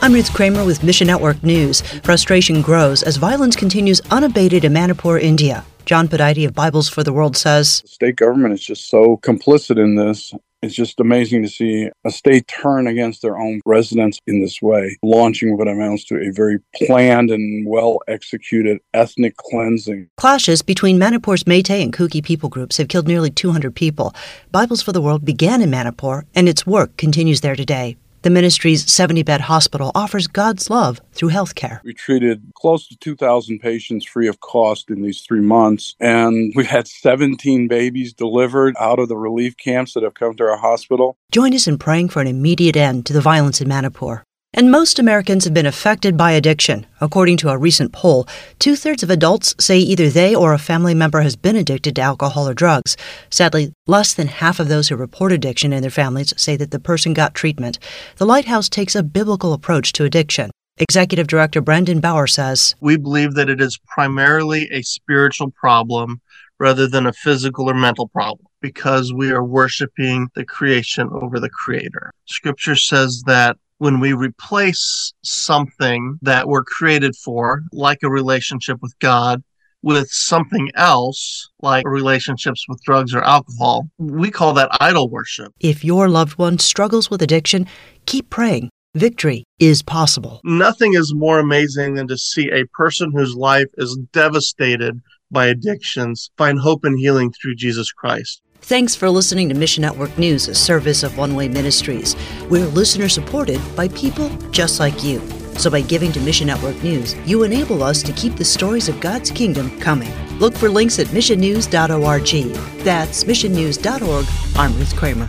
I'm Ruth Kramer with Mission Network News. Frustration grows as violence continues unabated in Manipur, India. John Pudaite of Bibles for the World says The state government is just so complicit in this. It's just amazing to see a state turn against their own residents in this way, launching what amounts to a very planned and well executed ethnic cleansing. Clashes between Manipur's Meitei and Kuki people groups have killed nearly 200 people. Bibles for the World began in Manipur, and its work continues there today. The ministry's 70 bed hospital offers God's love through health care. We treated close to 2,000 patients free of cost in these three months, and we had 17 babies delivered out of the relief camps that have come to our hospital. Join us in praying for an immediate end to the violence in Manipur. And most Americans have been affected by addiction. According to a recent poll, two thirds of adults say either they or a family member has been addicted to alcohol or drugs. Sadly, less than half of those who report addiction in their families say that the person got treatment. The Lighthouse takes a biblical approach to addiction. Executive Director Brendan Bauer says We believe that it is primarily a spiritual problem rather than a physical or mental problem because we are worshiping the creation over the creator. Scripture says that when we replace something that we're created for, like a relationship with God, with something else, like relationships with drugs or alcohol, we call that idol worship. if your loved one struggles with addiction, keep praying. Victory is possible. Nothing is more amazing than to see a person whose life is devastated by addictions find hope and healing through Jesus Christ. Thanks for listening to Mission Network News, a service of One Way Ministries. We're listener supported by people just like you. So by giving to Mission Network News, you enable us to keep the stories of God's kingdom coming. Look for links at missionnews.org. That's missionnews.org. I'm Ruth Kramer.